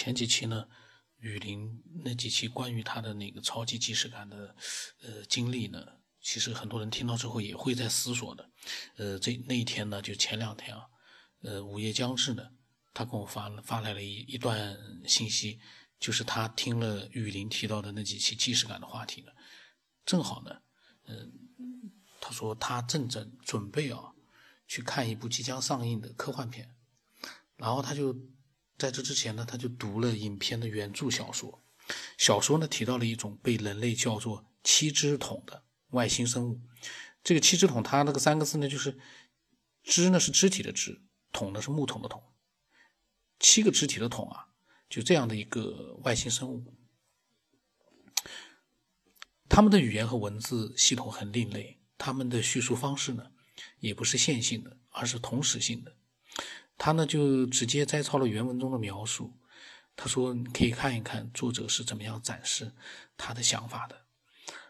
前几期呢，雨林那几期关于他的那个超级即视感的呃经历呢，其实很多人听到之后也会在思索的。呃，这那一天呢，就前两天啊，呃，午夜将至呢，他跟我发了发来了一一段信息，就是他听了雨林提到的那几期即视感的话题呢，正好呢，嗯，他说他正在准备啊去看一部即将上映的科幻片，然后他就。在这之前呢，他就读了影片的原著小说。小说呢提到了一种被人类叫做七只桶的外星生物。这个七只桶，它那个三个字呢，就是“肢”呢是肢体的“肢”，“桶”呢是木桶的“桶”。七个肢体的桶啊，就这样的一个外星生物。他们的语言和文字系统很另类，他们的叙述方式呢，也不是线性的，而是同时性的。他呢就直接摘抄了原文中的描述，他说：“你可以看一看作者是怎么样展示他的想法的。”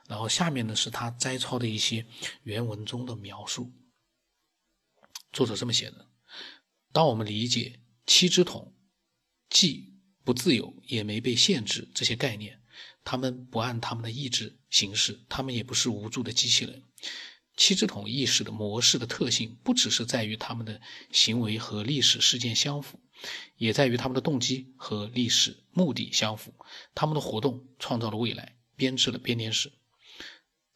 然后下面呢是他摘抄的一些原文中的描述。作者这么写的：“当我们理解七只桶既不自由也没被限制这些概念，他们不按他们的意志行事，他们也不是无助的机器人。”七支桶意识的模式的特性，不只是在于他们的行为和历史事件相符，也在于他们的动机和历史目的相符。他们的活动创造了未来，编织了编年史。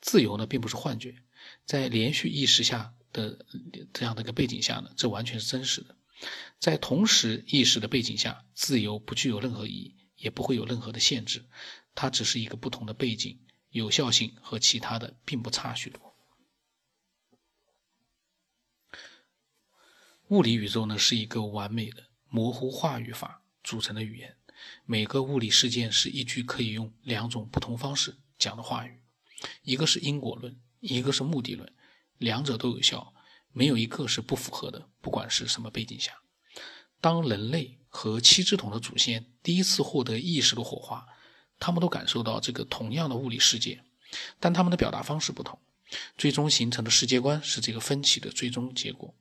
自由呢，并不是幻觉，在连续意识下的这样的一个背景下呢，这完全是真实的。在同时意识的背景下，自由不具有任何意义，也不会有任何的限制。它只是一个不同的背景，有效性和其他的并不差许多。物理宇宙呢是一个完美的模糊话语法组成的语言，每个物理事件是一句可以用两种不同方式讲的话语，一个是因果论，一个是目的论，两者都有效，没有一个是不符合的，不管是什么背景下。当人类和七只桶的祖先第一次获得意识的火花，他们都感受到这个同样的物理世界，但他们的表达方式不同，最终形成的世界观是这个分歧的最终结果。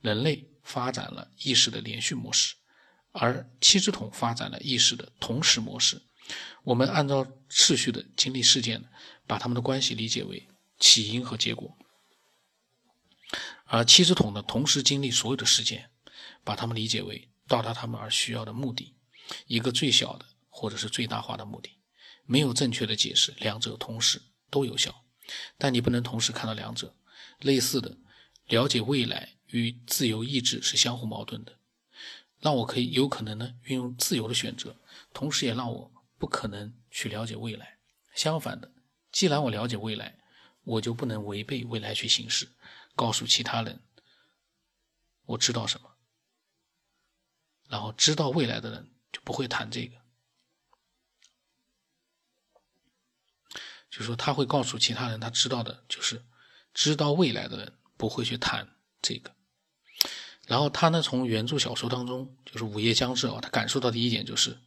人类发展了意识的连续模式，而七只桶发展了意识的同时模式。我们按照次序的经历事件，把它们的关系理解为起因和结果；而七只桶呢，同时经历所有的事件，把它们理解为到达他们而需要的目的，一个最小的或者是最大化的目的。没有正确的解释，两者同时都有效，但你不能同时看到两者。类似的，了解未来。与自由意志是相互矛盾的，让我可以有可能呢运用自由的选择，同时也让我不可能去了解未来。相反的，既然我了解未来，我就不能违背未来去行事，告诉其他人我知道什么，然后知道未来的人就不会谈这个，就说他会告诉其他人他知道的，就是知道未来的人不会去谈这个。然后他呢，从原著小说当中，就是《午夜将至》啊，他感受到的一点就是，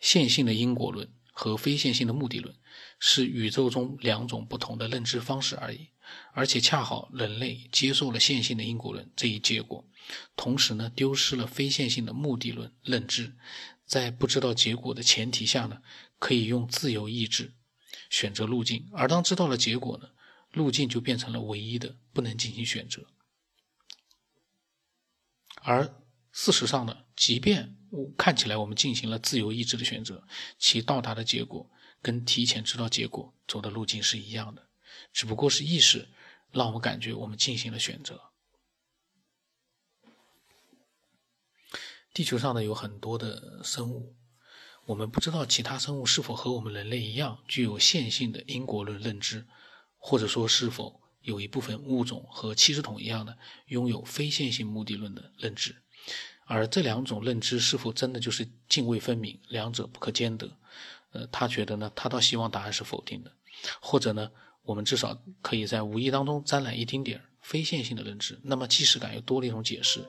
线性的因果论和非线性的目的论是宇宙中两种不同的认知方式而已。而且恰好人类接受了线性的因果论这一结果，同时呢，丢失了非线性的目的论认知，在不知道结果的前提下呢，可以用自由意志选择路径。而当知道了结果呢，路径就变成了唯一的，不能进行选择。而事实上呢，即便看起来我们进行了自由意志的选择，其到达的结果跟提前知道结果走的路径是一样的，只不过是意识让我们感觉我们进行了选择。地球上呢有很多的生物，我们不知道其他生物是否和我们人类一样具有线性的因果论认知，或者说是否。有一部分物种和七只桶一样的拥有非线性目的论的认知，而这两种认知是否真的就是泾渭分明，两者不可兼得？呃，他觉得呢，他倒希望答案是否定的，或者呢，我们至少可以在无意当中沾染一丁点儿非线性的认知，那么即视感又多了一种解释。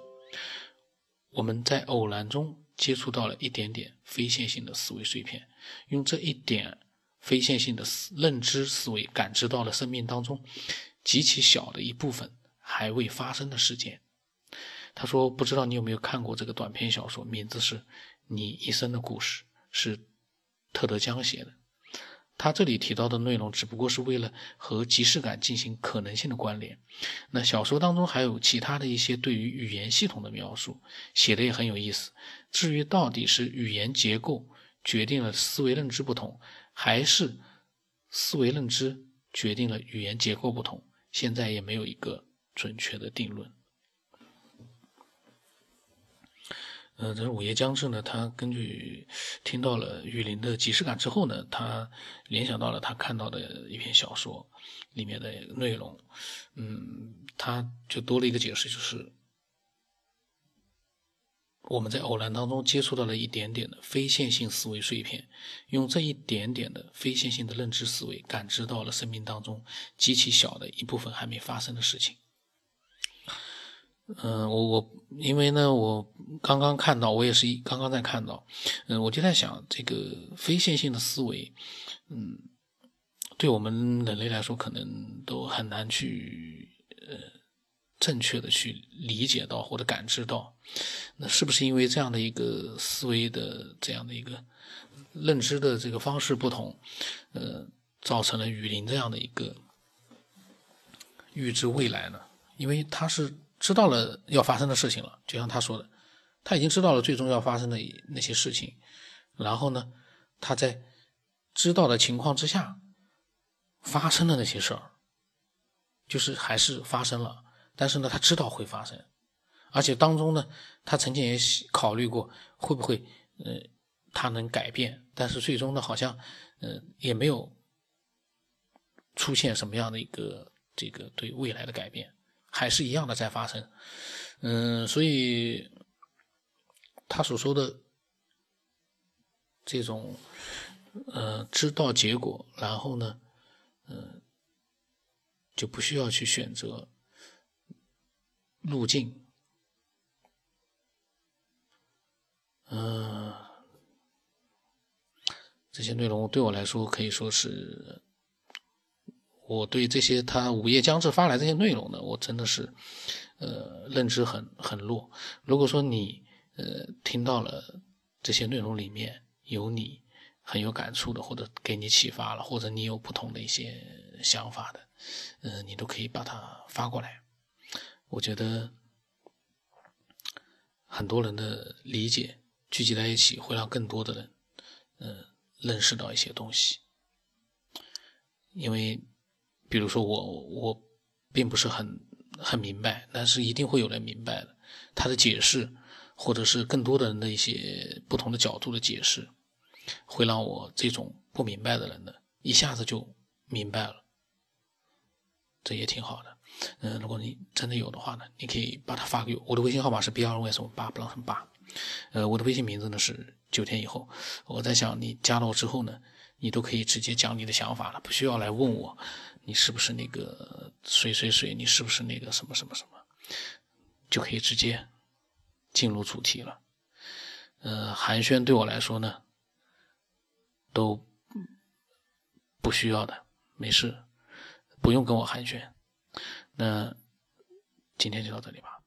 我们在偶然中接触到了一点点非线性的思维碎片，用这一点非线性的思认知思维感知到了生命当中。极其小的一部分还未发生的事件。他说：“不知道你有没有看过这个短篇小说，名字是《你一生的故事，是特德·江写的。他这里提到的内容只不过是为了和即视感进行可能性的关联。那小说当中还有其他的一些对于语言系统的描述，写的也很有意思。至于到底是语言结构决定了思维认知不同，还是思维认知决定了语言结构不同，现在也没有一个准确的定论。呃，这午夜将至呢，他根据听到了雨林的即视感之后呢，他联想到了他看到的一篇小说里面的内容，嗯，他就多了一个解释，就是我们在偶然当中接触到了一点点的非线性思维碎片，用这一点点的非线性的认知思维感知到了生命当中极其小的一部分还没发生的事情。嗯，我我因为呢，我刚刚看到，我也是一刚刚在看到，嗯，我就在想，这个非线性的思维，嗯，对我们人类来说，可能都很难去呃正确的去理解到或者感知到，那是不是因为这样的一个思维的这样的一个认知的这个方式不同，呃，造成了雨林这样的一个预知未来呢？因为他是。知道了要发生的事情了，就像他说的，他已经知道了最终要发生的那些事情，然后呢，他在知道的情况之下发生的那些事儿，就是还是发生了，但是呢，他知道会发生，而且当中呢，他曾经也考虑过会不会，呃，他能改变，但是最终呢，好像，呃，也没有出现什么样的一个这个对未来的改变。还是一样的在发生，嗯，所以他所说的这种，呃，知道结果，然后呢，嗯，就不需要去选择路径，嗯，这些内容对我来说可以说是。我对这些他午夜将至发来这些内容呢，我真的是，呃，认知很很弱。如果说你呃听到了这些内容里面有你很有感触的，或者给你启发了，或者你有不同的一些想法的，呃，你都可以把它发过来。我觉得很多人的理解聚集在一起，会让更多的人，呃，认识到一些东西，因为。比如说我我并不是很很明白，但是一定会有人明白的。他的解释，或者是更多的人的一些不同的角度的解释，会让我这种不明白的人呢，一下子就明白了。这也挺好的。嗯，如果你真的有的话呢，你可以把它发给我。我的微信号码是 b r n s 八不让什八。呃，我的微信名字呢是九天以后。我在想，你加了我之后呢，你都可以直接讲你的想法了，不需要来问我。你是不是那个谁谁谁？你是不是那个什么什么什么？就可以直接进入主题了。呃，寒暄对我来说呢，都不需要的，没事，不用跟我寒暄。那今天就到这里吧。